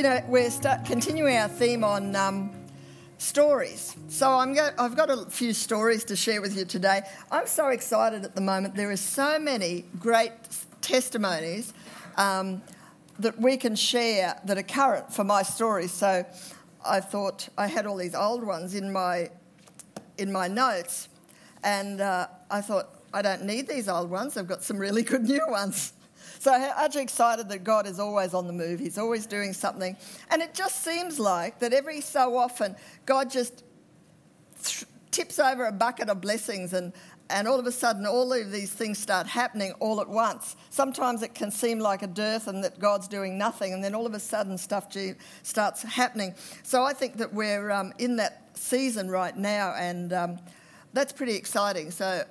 you know, we're start, continuing our theme on um, stories. So I'm go- I've got a few stories to share with you today. I'm so excited at the moment. There are so many great testimonies um, that we can share that are current for my stories. So I thought I had all these old ones in my in my notes, and uh, I thought I don't need these old ones. I've got some really good new ones. So I'm you excited that God is always on the move. He's always doing something. And it just seems like that every so often, God just tips over a bucket of blessings and, and all of a sudden all of these things start happening all at once. Sometimes it can seem like a dearth and that God's doing nothing, and then all of a sudden stuff starts happening. So I think that we're um, in that season right now, and um, that's pretty exciting. So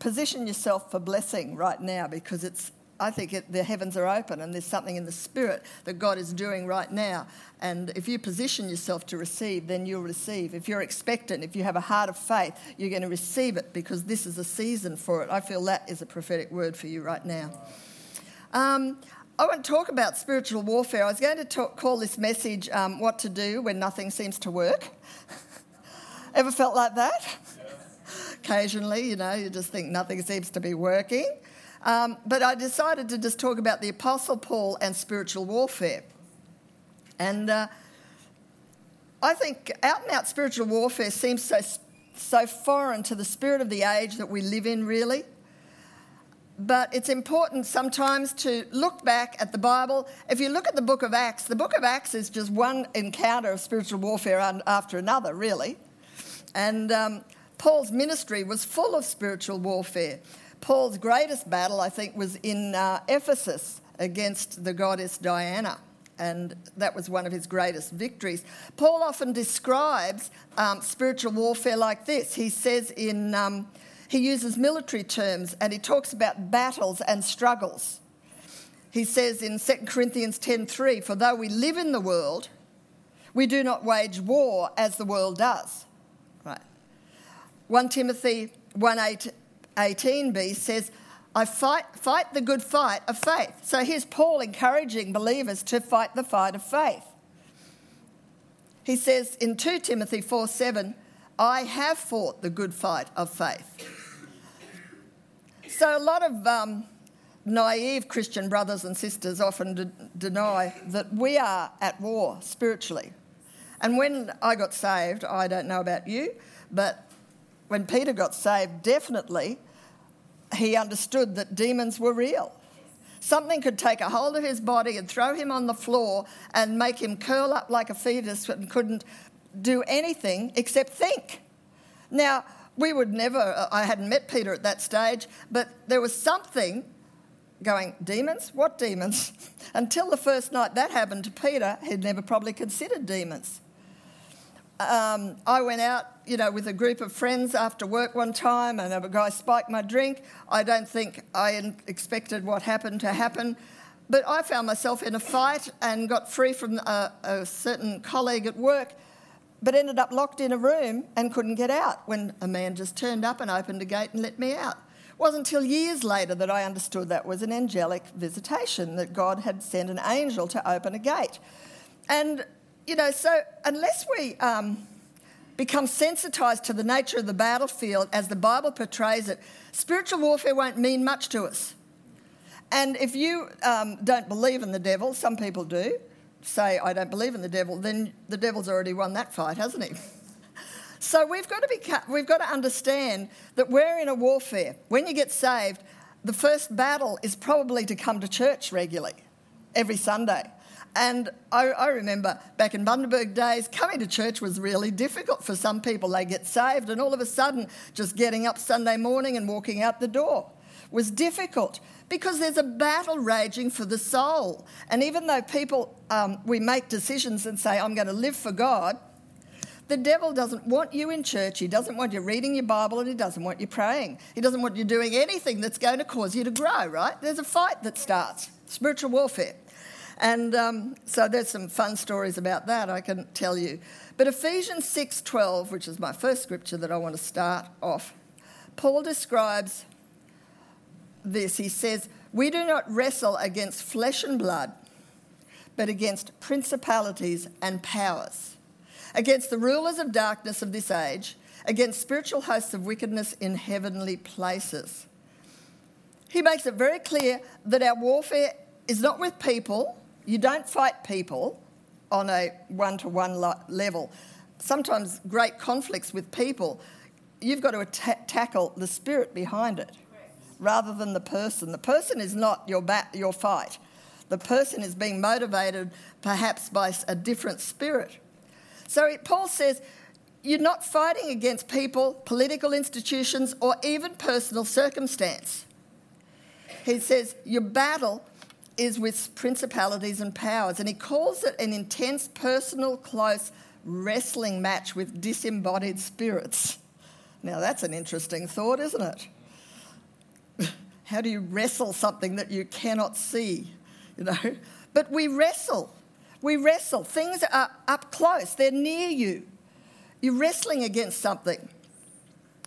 position yourself for blessing right now because it's I think it, the heavens are open and there's something in the spirit that God is doing right now. And if you position yourself to receive, then you'll receive. If you're expectant, if you have a heart of faith, you're going to receive it because this is a season for it. I feel that is a prophetic word for you right now. Um, I want to talk about spiritual warfare. I was going to talk, call this message um, What to Do When Nothing Seems to Work. Ever felt like that? Occasionally, you know, you just think nothing seems to be working. Um, but I decided to just talk about the Apostle Paul and spiritual warfare. And uh, I think out and out spiritual warfare seems so, so foreign to the spirit of the age that we live in, really. But it's important sometimes to look back at the Bible. If you look at the book of Acts, the book of Acts is just one encounter of spiritual warfare after another, really. And um, Paul's ministry was full of spiritual warfare. Paul's greatest battle, I think, was in uh, Ephesus against the goddess Diana. And that was one of his greatest victories. Paul often describes um, spiritual warfare like this. He says in, um, he uses military terms and he talks about battles and struggles. He says in 2 Corinthians 10:3, "For though we live in the world, we do not wage war as the world does." Right. 1 Timothy 1:8 18b says, I fight, fight the good fight of faith. So here's Paul encouraging believers to fight the fight of faith. He says in 2 Timothy 4 7, I have fought the good fight of faith. So a lot of um, naive Christian brothers and sisters often de- deny that we are at war spiritually. And when I got saved, I don't know about you, but when Peter got saved, definitely he understood that demons were real. Something could take a hold of his body and throw him on the floor and make him curl up like a fetus and couldn't do anything except think. Now, we would never, uh, I hadn't met Peter at that stage, but there was something going, demons? What demons? Until the first night that happened to Peter, he'd never probably considered demons um, I went out, you know, with a group of friends after work one time, and a guy spiked my drink. I don't think I expected what happened to happen, but I found myself in a fight and got free from a, a certain colleague at work, but ended up locked in a room and couldn't get out when a man just turned up and opened a gate and let me out. It wasn't until years later that I understood that was an angelic visitation, that God had sent an angel to open a gate. And you know, so unless we um, become sensitized to the nature of the battlefield as the Bible portrays it, spiritual warfare won't mean much to us. And if you um, don't believe in the devil, some people do, say, I don't believe in the devil, then the devil's already won that fight, hasn't he? so we've got, to be, we've got to understand that we're in a warfare. When you get saved, the first battle is probably to come to church regularly, every Sunday. And I, I, remember back in Bundaberg days, coming to church was really difficult for some people. They get saved, and all of a sudden, just getting up Sunday morning and walking out the door was difficult because there's a battle raging for the soul. And even though people, um, we make decisions and say, I'm going to live for God, the devil doesn't want you in church. He doesn't want you reading your Bible and he doesn't want you praying. He doesn't want you doing anything that's going to cause you to grow, right? There's a fight that starts spiritual warfare. And um, so there's some fun stories about that I can tell you. But Ephesians 6:12, which is my first scripture that I want to start off, Paul describes this. He says, "We do not wrestle against flesh and blood, but against principalities and powers, against the rulers of darkness of this age, against spiritual hosts of wickedness in heavenly places. He makes it very clear that our warfare is not with people. You don't fight people on a one to one level. Sometimes great conflicts with people, you've got to atta- tackle the spirit behind it rather than the person. The person is not your, your fight. The person is being motivated perhaps by a different spirit. So it, Paul says, you're not fighting against people, political institutions, or even personal circumstance. He says, your battle is with principalities and powers, and he calls it an intense, personal, close wrestling match with disembodied spirits. Now, that's an interesting thought, isn't it? How do you wrestle something that you cannot see? You know? But we wrestle. We wrestle. Things are up close, they're near you. You're wrestling against something.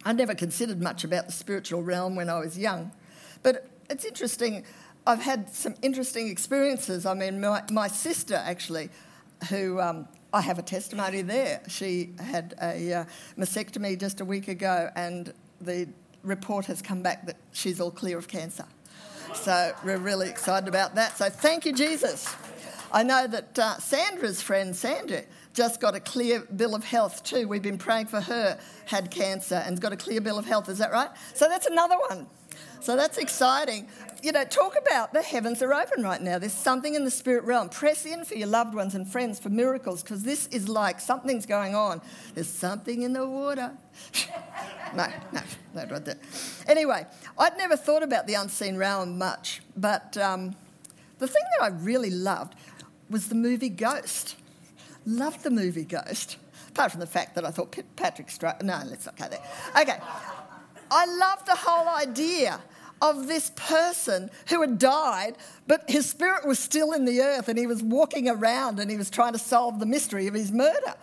I never considered much about the spiritual realm when I was young, but it's interesting. I've had some interesting experiences. I mean, my, my sister actually, who um, I have a testimony there, she had a uh, mastectomy just a week ago, and the report has come back that she's all clear of cancer. So we're really excited about that. So thank you, Jesus. I know that uh, Sandra's friend, Sandra, just got a clear bill of health too. We've been praying for her, had cancer, and got a clear bill of health. Is that right? So that's another one. So that's exciting. You know, talk about the heavens are open right now. There's something in the spirit realm. Press in for your loved ones and friends for miracles because this is like something's going on. There's something in the water. no, no, no, right there. Anyway, I'd never thought about the unseen realm much, but um, the thing that I really loved was the movie Ghost. Loved the movie Ghost, apart from the fact that I thought Patrick Swayze. No, let's not go there. Okay, I love the whole idea of this person who had died, but his spirit was still in the earth and he was walking around and he was trying to solve the mystery of his murder.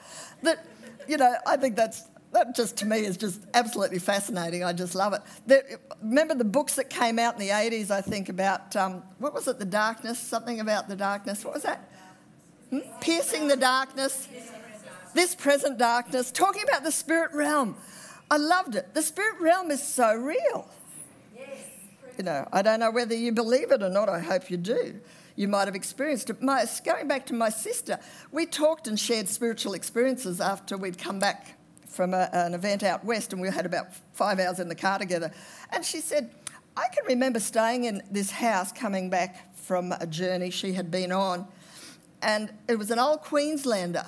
That, you know, I think that's. That just to me is just absolutely fascinating. I just love it. The, remember the books that came out in the 80s, I think, about um, what was it, The Darkness? Something about the darkness. What was that? Hmm? Piercing the darkness. This present darkness. Talking about the spirit realm. I loved it. The spirit realm is so real. You know, I don't know whether you believe it or not. I hope you do. You might have experienced it. My, going back to my sister, we talked and shared spiritual experiences after we'd come back from a, an event out west, and we had about five hours in the car together. And she said, I can remember staying in this house coming back from a journey she had been on, and it was an old Queenslander.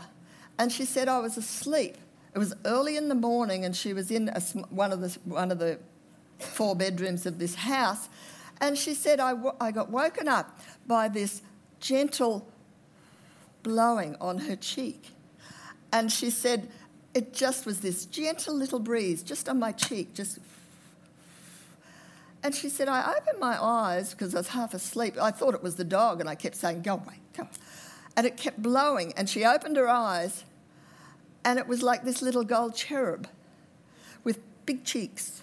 And she said, I was asleep. It was early in the morning, and she was in a, one, of the, one of the four bedrooms of this house. And she said, I, w- I got woken up by this gentle blowing on her cheek. And she said, it just was this gentle little breeze just on my cheek, just. And she said, I opened my eyes because I was half asleep. I thought it was the dog, and I kept saying, Go away, come. And it kept blowing, and she opened her eyes, and it was like this little gold cherub with big cheeks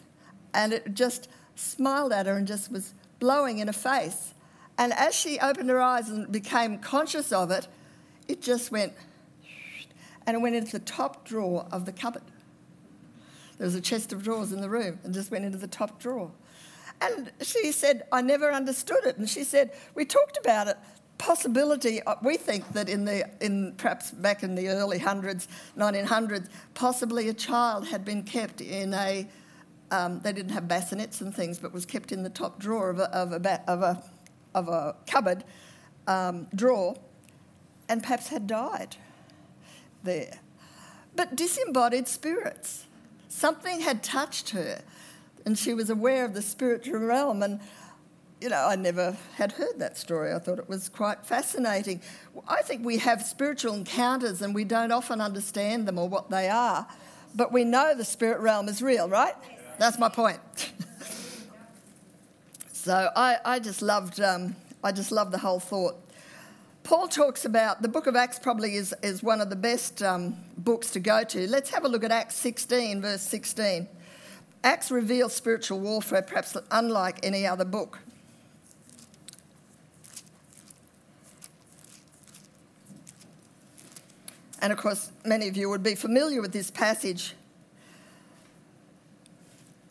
and it just smiled at her and just was blowing in her face. And as she opened her eyes and became conscious of it, it just went and it went into the top drawer of the cupboard. There was a chest of drawers in the room and just went into the top drawer. And she said, I never understood it. And she said, We talked about it. Possibility, uh, we think that in the, in perhaps back in the early hundreds, 1900s, possibly a child had been kept in a um, they didn't have bassinets and things, but was kept in the top drawer of a, of a, ba- of a, of a cupboard um, drawer and perhaps had died there. But disembodied spirits. Something had touched her and she was aware of the spiritual realm. And, you know, I never had heard that story. I thought it was quite fascinating. I think we have spiritual encounters and we don't often understand them or what they are, but we know the spirit realm is real, right? That's my point. so I, I just loved um, I just loved the whole thought. Paul talks about the book of Acts probably is, is one of the best um, books to go to. Let's have a look at Acts 16, verse 16. Acts reveals spiritual warfare, perhaps unlike any other book. And of course, many of you would be familiar with this passage.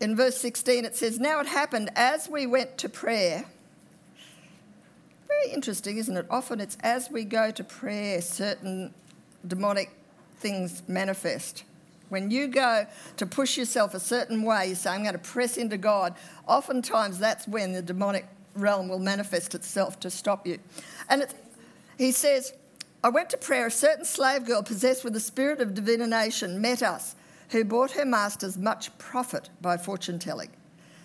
In verse 16, it says, Now it happened as we went to prayer. Very interesting, isn't it? Often it's as we go to prayer, certain demonic things manifest. When you go to push yourself a certain way, you say, I'm going to press into God, oftentimes that's when the demonic realm will manifest itself to stop you. And he says, I went to prayer. A certain slave girl possessed with the spirit of divination met us, who brought her masters much profit by fortune telling.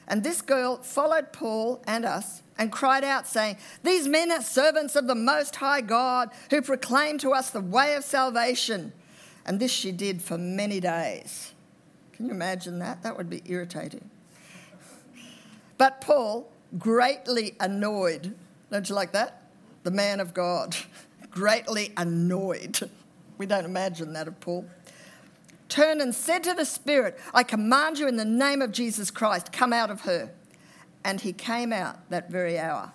And this girl followed Paul and us and cried out, saying, These men are servants of the Most High God, who proclaim to us the way of salvation. And this she did for many days. Can you imagine that? That would be irritating. But Paul, greatly annoyed, don't you like that? The man of God, greatly annoyed. We don't imagine that of Paul. Turned and said to the Spirit, I command you in the name of Jesus Christ, come out of her. And he came out that very hour.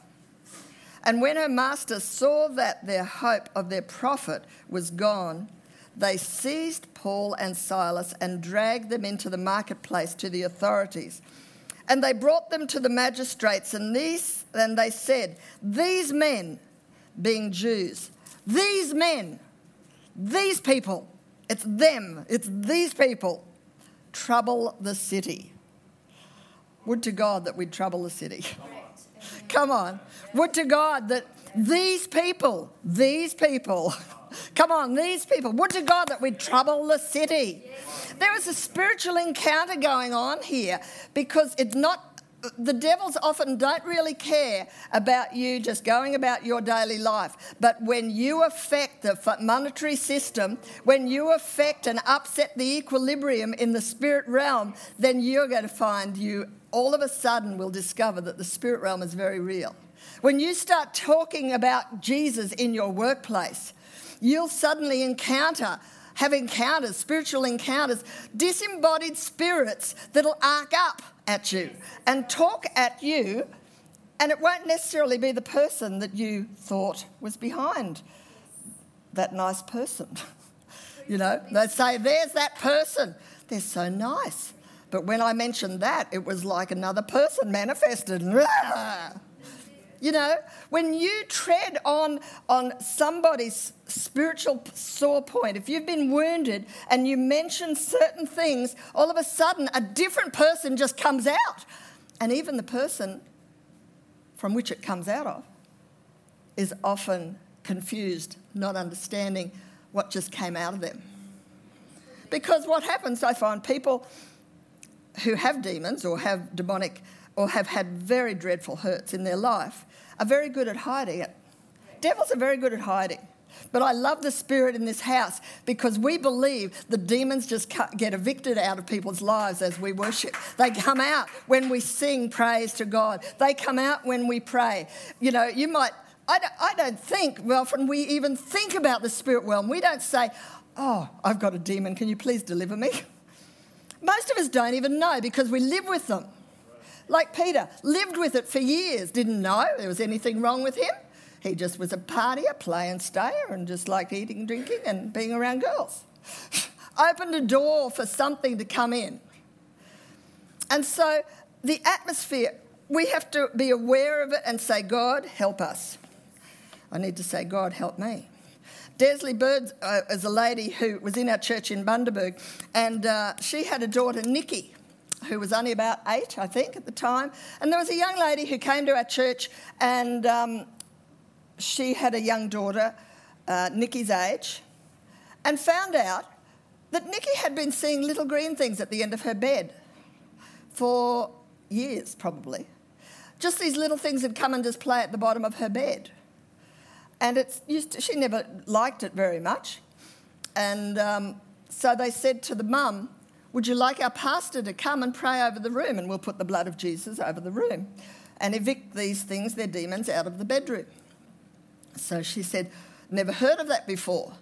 And when her masters saw that their hope of their profit was gone, they seized Paul and Silas and dragged them into the marketplace to the authorities. And they brought them to the magistrates, and, these, and they said, These men, being Jews, these men, these people, it's them, it's these people, trouble the city. Would to God that we'd trouble the city. Come on. Would to God that these people, these people, Come on, these people. Would to God that we'd trouble the city. There is a spiritual encounter going on here because it's not the devils often don't really care about you just going about your daily life. But when you affect the monetary system, when you affect and upset the equilibrium in the spirit realm, then you're going to find you all of a sudden will discover that the spirit realm is very real. When you start talking about Jesus in your workplace, you'll suddenly encounter have encounters, spiritual encounters, disembodied spirits that'll arc up at you and talk at you, and it won't necessarily be the person that you thought was behind that nice person. you know, they say, There's that person. They're so nice. But when I mentioned that, it was like another person manifested. You know, when you tread on, on somebody's spiritual sore point, if you've been wounded and you mention certain things, all of a sudden a different person just comes out. And even the person from which it comes out of is often confused, not understanding what just came out of them. Because what happens, I find people who have demons or have demonic or have had very dreadful hurts in their life are very good at hiding it. Devils are very good at hiding. But I love the spirit in this house because we believe the demons just get evicted out of people's lives as we worship. They come out when we sing praise to God, they come out when we pray. You know, you might, I don't, I don't think, well, often we even think about the spirit realm. We don't say, Oh, I've got a demon, can you please deliver me? Most of us don't even know because we live with them. Like Peter, lived with it for years, didn't know there was anything wrong with him. He just was a partier, play and stayer, and just liked eating, drinking, and being around girls. Opened a door for something to come in. And so the atmosphere, we have to be aware of it and say, God, help us. I need to say, God, help me. Desley Bird uh, is a lady who was in our church in Bundaberg, and uh, she had a daughter, Nikki who was only about eight, I think, at the time. And there was a young lady who came to our church, and um, she had a young daughter, uh, Nikki's age, and found out that Nikki had been seeing little green things at the end of her bed for years, probably. Just these little things had come and just play at the bottom of her bed. And it's to, she never liked it very much. And um, so they said to the mum, would you like our pastor to come and pray over the room? And we'll put the blood of Jesus over the room and evict these things, their demons, out of the bedroom. So she said, Never heard of that before.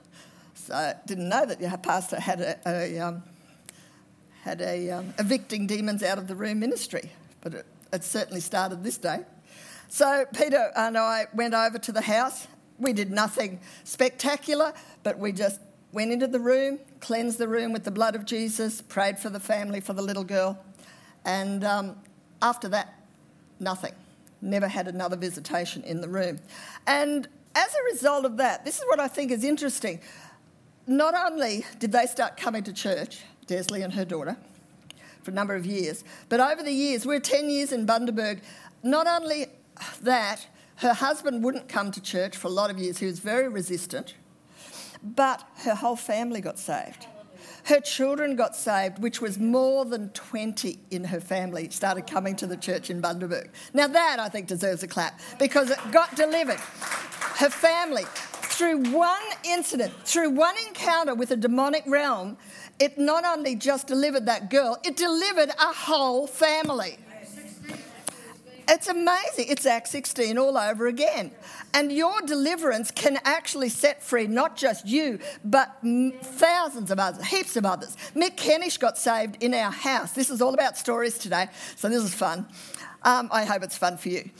So didn't know that your pastor had a, a um, had a um, evicting demons out of the room ministry, but it, it certainly started this day. So Peter and I went over to the house. We did nothing spectacular, but we just went into the room, cleansed the room with the blood of Jesus, prayed for the family, for the little girl. And um, after that, nothing. Never had another visitation in the room. And as a result of that, this is what I think is interesting. Not only did they start coming to church, Desley and her daughter, for a number of years, but over the years, we're 10 years in Bundaberg, not only that, her husband wouldn't come to church for a lot of years, he was very resistant, but her whole family got saved. Her children got saved, which was more than 20 in her family started coming to the church in Bundaberg. Now, that I think deserves a clap because it got delivered. Her family, through one incident, through one encounter with a demonic realm, it not only just delivered that girl, it delivered a whole family. It's amazing. It's Acts 16 all over again. And your deliverance can actually set free not just you, but thousands of others, heaps of others. Mick Kennish got saved in our house. This is all about stories today, so this is fun. Um, I hope it's fun for you.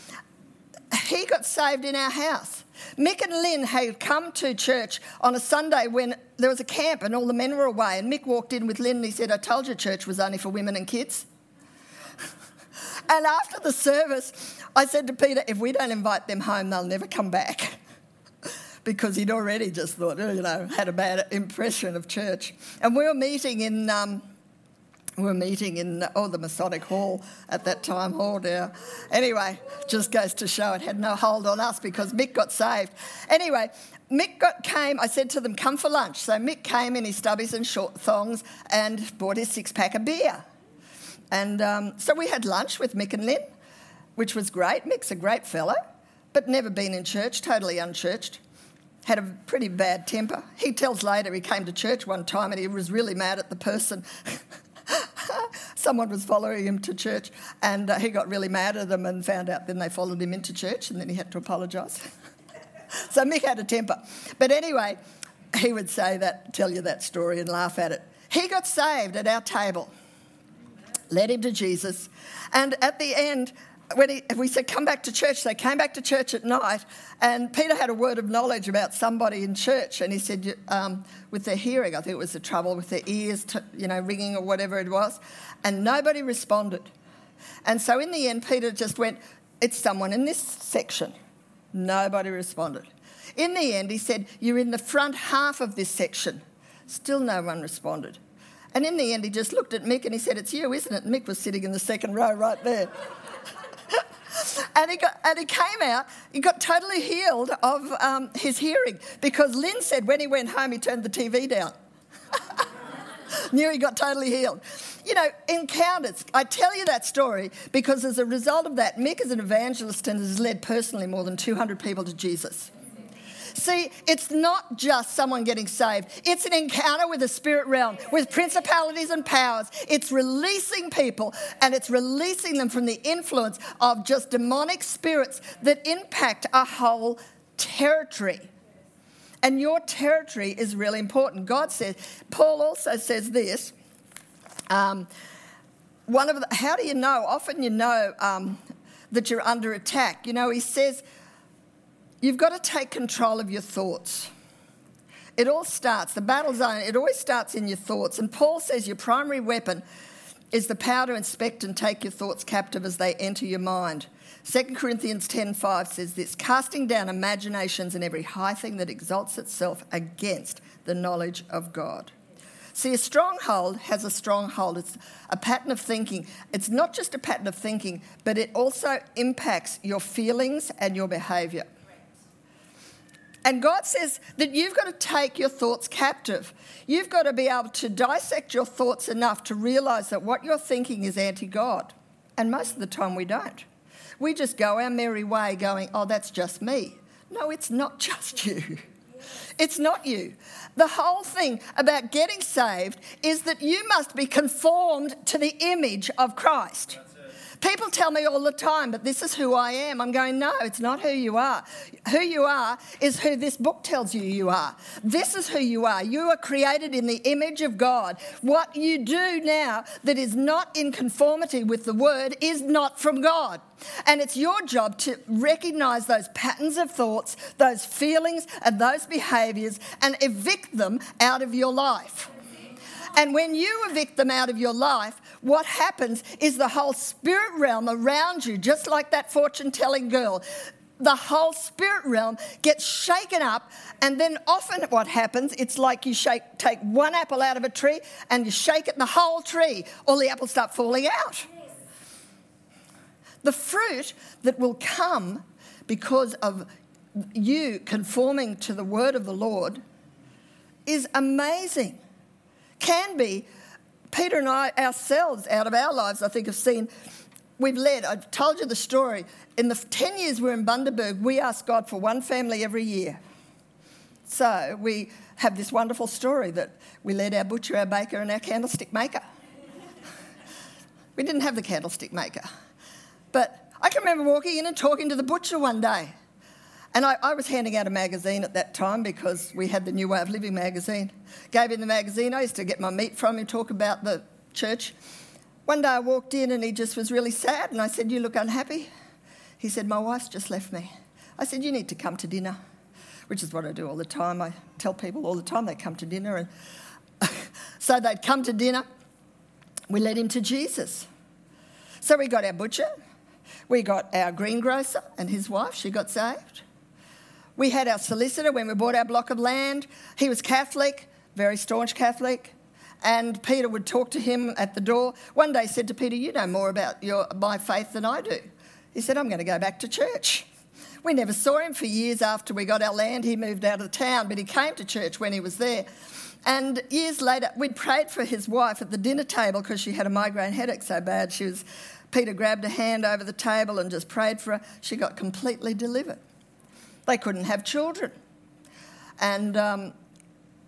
He got saved in our house. Mick and Lynn had come to church on a Sunday when there was a camp and all the men were away. And Mick walked in with Lynn and he said, I told you church was only for women and kids. And after the service, I said to Peter, if we don't invite them home, they'll never come back. because he'd already just thought, you know, had a bad impression of church. And we were meeting in. Um, we were meeting in oh the Masonic Hall at that time. Oh dear. Anyway, just goes to show it had no hold on us because Mick got saved. Anyway, Mick got, came. I said to them, "Come for lunch." So Mick came in his stubbies and short thongs and bought his six pack of beer. And um, so we had lunch with Mick and Lynn, which was great. Mick's a great fellow, but never been in church, totally unchurched. Had a pretty bad temper. He tells later he came to church one time and he was really mad at the person. Someone was following him to church and uh, he got really mad at them and found out then they followed him into church and then he had to apologise. so Mick had a temper. But anyway, he would say that, tell you that story and laugh at it. He got saved at our table led him to Jesus. And at the end, when he, we said, come back to church, they came back to church at night, and Peter had a word of knowledge about somebody in church, and he said, um, with their hearing, I think it was the trouble with their ears, to, you know, ringing or whatever it was, and nobody responded. And so in the end, Peter just went, it's someone in this section. Nobody responded. In the end, he said, you're in the front half of this section. Still no one responded. And in the end, he just looked at Mick and he said, It's you, isn't it? And Mick was sitting in the second row right there. and, he got, and he came out, he got totally healed of um, his hearing because Lynn said when he went home, he turned the TV down. Knew he got totally healed. You know, encounters. I tell you that story because as a result of that, Mick is an evangelist and has led personally more than 200 people to Jesus. See, it's not just someone getting saved, it's an encounter with the spirit realm, with principalities and powers. It's releasing people and it's releasing them from the influence of just demonic spirits that impact a whole territory. And your territory is really important. God says, Paul also says this. Um, one of the, how do you know? Often you know um, that you're under attack. You know, he says, You've got to take control of your thoughts. It all starts, the battle zone, it always starts in your thoughts. And Paul says your primary weapon is the power to inspect and take your thoughts captive as they enter your mind. 2 Corinthians 10:5 says this, casting down imaginations and every high thing that exalts itself against the knowledge of God. See, a stronghold has a stronghold. It's a pattern of thinking. It's not just a pattern of thinking, but it also impacts your feelings and your behavior. And God says that you've got to take your thoughts captive. You've got to be able to dissect your thoughts enough to realize that what you're thinking is anti God. And most of the time we don't. We just go our merry way going, oh, that's just me. No, it's not just you. It's not you. The whole thing about getting saved is that you must be conformed to the image of Christ. People tell me all the time, but this is who I am. I'm going, no, it's not who you are. Who you are is who this book tells you you are. This is who you are. You are created in the image of God. What you do now that is not in conformity with the word is not from God. And it's your job to recognize those patterns of thoughts, those feelings, and those behaviors and evict them out of your life. And when you evict them out of your life, what happens is the whole spirit realm around you, just like that fortune telling girl, the whole spirit realm gets shaken up and then often what happens it's like you shake take one apple out of a tree and you shake it the whole tree. All the apples start falling out. The fruit that will come because of you conforming to the word of the lord is amazing. Can be Peter and I ourselves, out of our lives, I think, have seen, we've led, I've told you the story. In the 10 years we're in Bundaberg, we ask God for one family every year. So we have this wonderful story that we led our butcher, our baker, and our candlestick maker. we didn't have the candlestick maker. But I can remember walking in and talking to the butcher one day. And I, I, was handing out a magazine at that time because we had the New Way of Living magazine. Gave him the magazine. I used to get my meat from him, talk about the church. One day I walked in and he just was really sad, and I said, You look unhappy. He said, My wife's just left me. I said, You need to come to dinner, which is what I do all the time. I tell people all the time they come to dinner. And so they'd come to dinner. We led him to Jesus. So we got our butcher, we got our greengrocer and his wife, she got saved. We had our solicitor when we bought our block of land. He was Catholic, very staunch Catholic. And Peter would talk to him at the door. One day said to Peter, You know more about your, my faith than I do. He said, I'm going to go back to church. We never saw him for years after we got our land. He moved out of the town, but he came to church when he was there. And years later, we'd prayed for his wife at the dinner table because she had a migraine headache so bad. She was, Peter grabbed her hand over the table and just prayed for her. She got completely delivered. They couldn't have children. And um,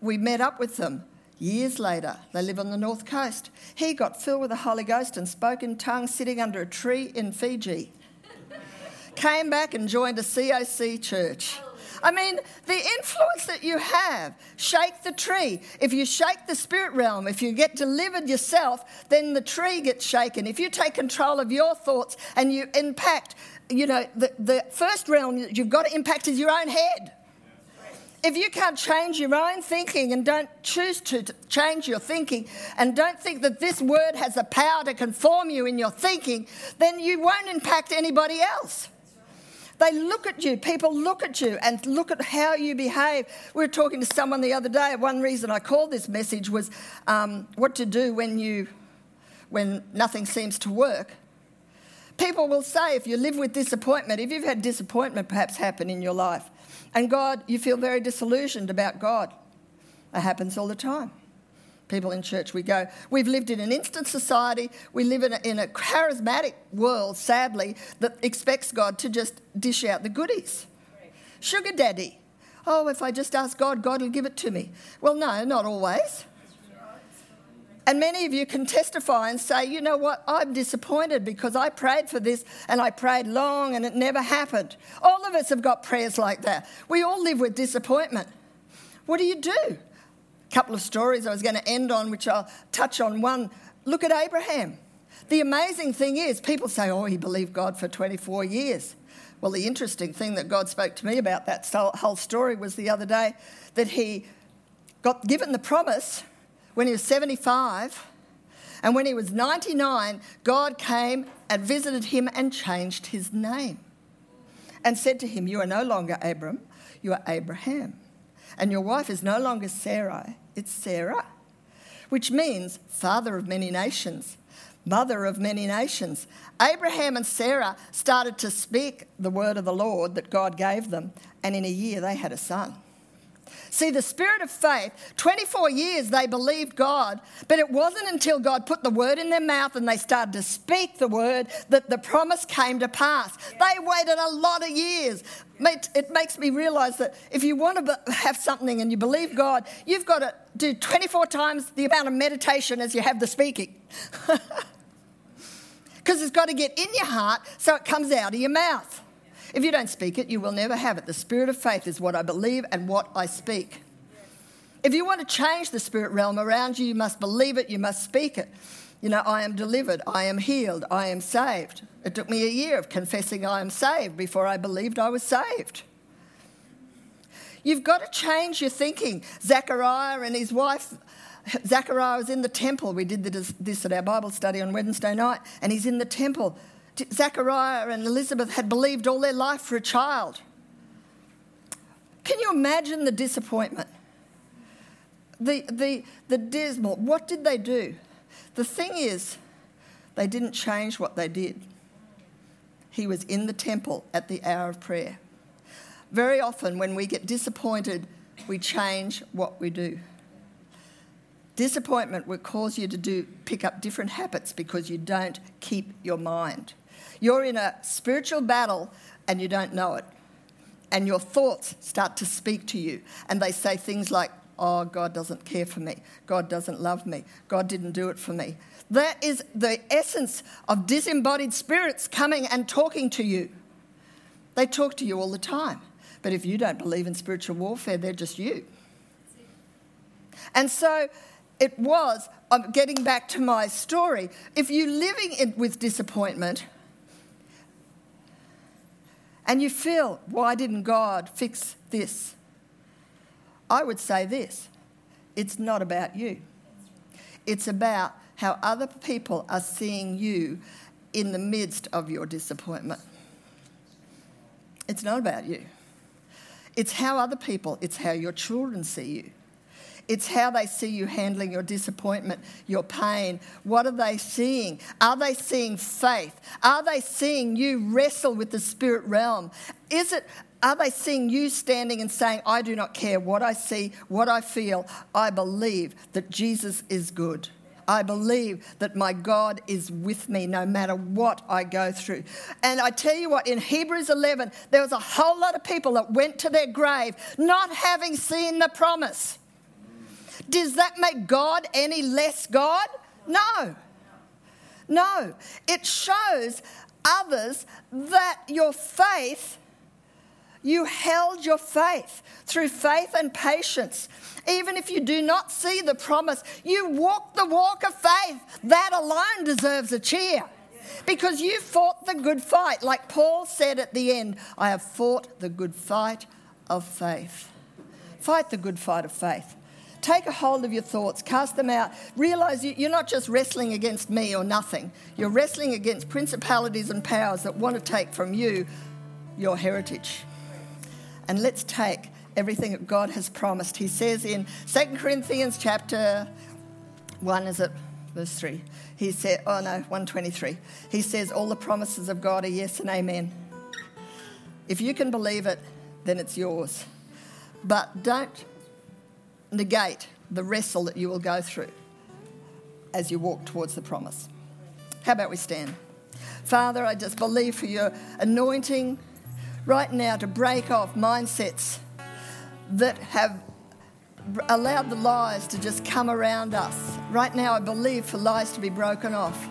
we met up with them years later. They live on the north coast. He got filled with the Holy Ghost and spoke in tongues sitting under a tree in Fiji. Came back and joined a COC church. I mean, the influence that you have, shake the tree. If you shake the spirit realm, if you get delivered yourself, then the tree gets shaken. If you take control of your thoughts and you impact you know, the, the first realm that you've got to impact is your own head. If you can't change your own thinking and don't choose to change your thinking and don't think that this word has the power to conform you in your thinking, then you won't impact anybody else. They look at you, people look at you and look at how you behave. We were talking to someone the other day. One reason I called this message was um, what to do when, you, when nothing seems to work. People will say, if you live with disappointment, if you've had disappointment perhaps happen in your life, and God, you feel very disillusioned about God. It happens all the time. People in church, we go, we've lived in an instant society, we live in a, in a charismatic world, sadly, that expects God to just dish out the goodies. Sugar daddy. Oh, if I just ask God, God will give it to me. Well, no, not always. And many of you can testify and say, you know what, I'm disappointed because I prayed for this and I prayed long and it never happened. All of us have got prayers like that. We all live with disappointment. What do you do? A couple of stories I was going to end on, which I'll touch on. One, look at Abraham. The amazing thing is, people say, oh, he believed God for 24 years. Well, the interesting thing that God spoke to me about that whole story was the other day that he got given the promise when he was 75. And when he was 99, God came and visited him and changed his name and said to him, You are no longer Abram, you are Abraham. And your wife is no longer Sarai, it's Sarah, which means father of many nations, mother of many nations. Abraham and Sarah started to speak the word of the Lord that God gave them, and in a year they had a son. See, the spirit of faith, 24 years they believed God, but it wasn't until God put the word in their mouth and they started to speak the word that the promise came to pass. They waited a lot of years. It makes me realize that if you want to have something and you believe God, you've got to do 24 times the amount of meditation as you have the speaking. Because it's got to get in your heart so it comes out of your mouth. If you don't speak it, you will never have it. The spirit of faith is what I believe and what I speak. If you want to change the spirit realm around you, you must believe it, you must speak it. You know, I am delivered, I am healed, I am saved. It took me a year of confessing I am saved before I believed I was saved. You've got to change your thinking. Zechariah and his wife, Zechariah was in the temple. We did this at our Bible study on Wednesday night, and he's in the temple. Zechariah and Elizabeth had believed all their life for a child. Can you imagine the disappointment? The, the, the dismal. What did they do? The thing is, they didn't change what they did. He was in the temple at the hour of prayer. Very often, when we get disappointed, we change what we do. Disappointment will cause you to do, pick up different habits because you don't keep your mind. You're in a spiritual battle and you don't know it. And your thoughts start to speak to you. And they say things like, Oh, God doesn't care for me. God doesn't love me. God didn't do it for me. That is the essence of disembodied spirits coming and talking to you. They talk to you all the time. But if you don't believe in spiritual warfare, they're just you. And so it was, I'm getting back to my story, if you're living in, with disappointment and you feel, why didn't God fix this? I would say this it's not about you, it's about how other people are seeing you in the midst of your disappointment. It's not about you. It's how other people, it's how your children see you. It's how they see you handling your disappointment, your pain. What are they seeing? Are they seeing faith? Are they seeing you wrestle with the spirit realm? Is it are they seeing you standing and saying, I do not care what I see, what I feel, I believe that Jesus is good? I believe that my God is with me no matter what I go through. And I tell you what, in Hebrews 11, there was a whole lot of people that went to their grave not having seen the promise. Does that make God any less God? No. No. It shows others that your faith you held your faith through faith and patience. Even if you do not see the promise, you walk the walk of faith. That alone deserves a cheer because you fought the good fight. Like Paul said at the end, I have fought the good fight of faith. Fight the good fight of faith. Take a hold of your thoughts, cast them out. Realize you're not just wrestling against me or nothing. You're wrestling against principalities and powers that want to take from you your heritage and let's take everything that God has promised. He says in 2 Corinthians chapter 1, is it verse 3? He said, oh no, 123. He says, All the promises of God are yes and amen. If you can believe it, then it's yours. But don't negate the wrestle that you will go through as you walk towards the promise. How about we stand? Father, I just believe for your anointing right now to break off mindsets that have allowed the lies to just come around us. Right now, I believe for lies to be broken off.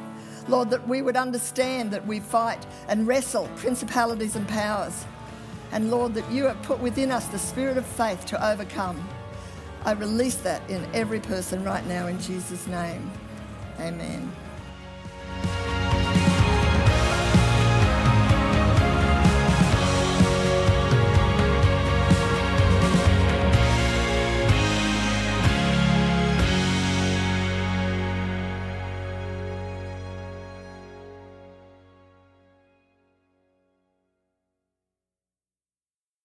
Lord, that we would understand that we fight and wrestle principalities and powers. And Lord, that you have put within us the spirit of faith to overcome. I release that in every person right now in Jesus' name. Amen.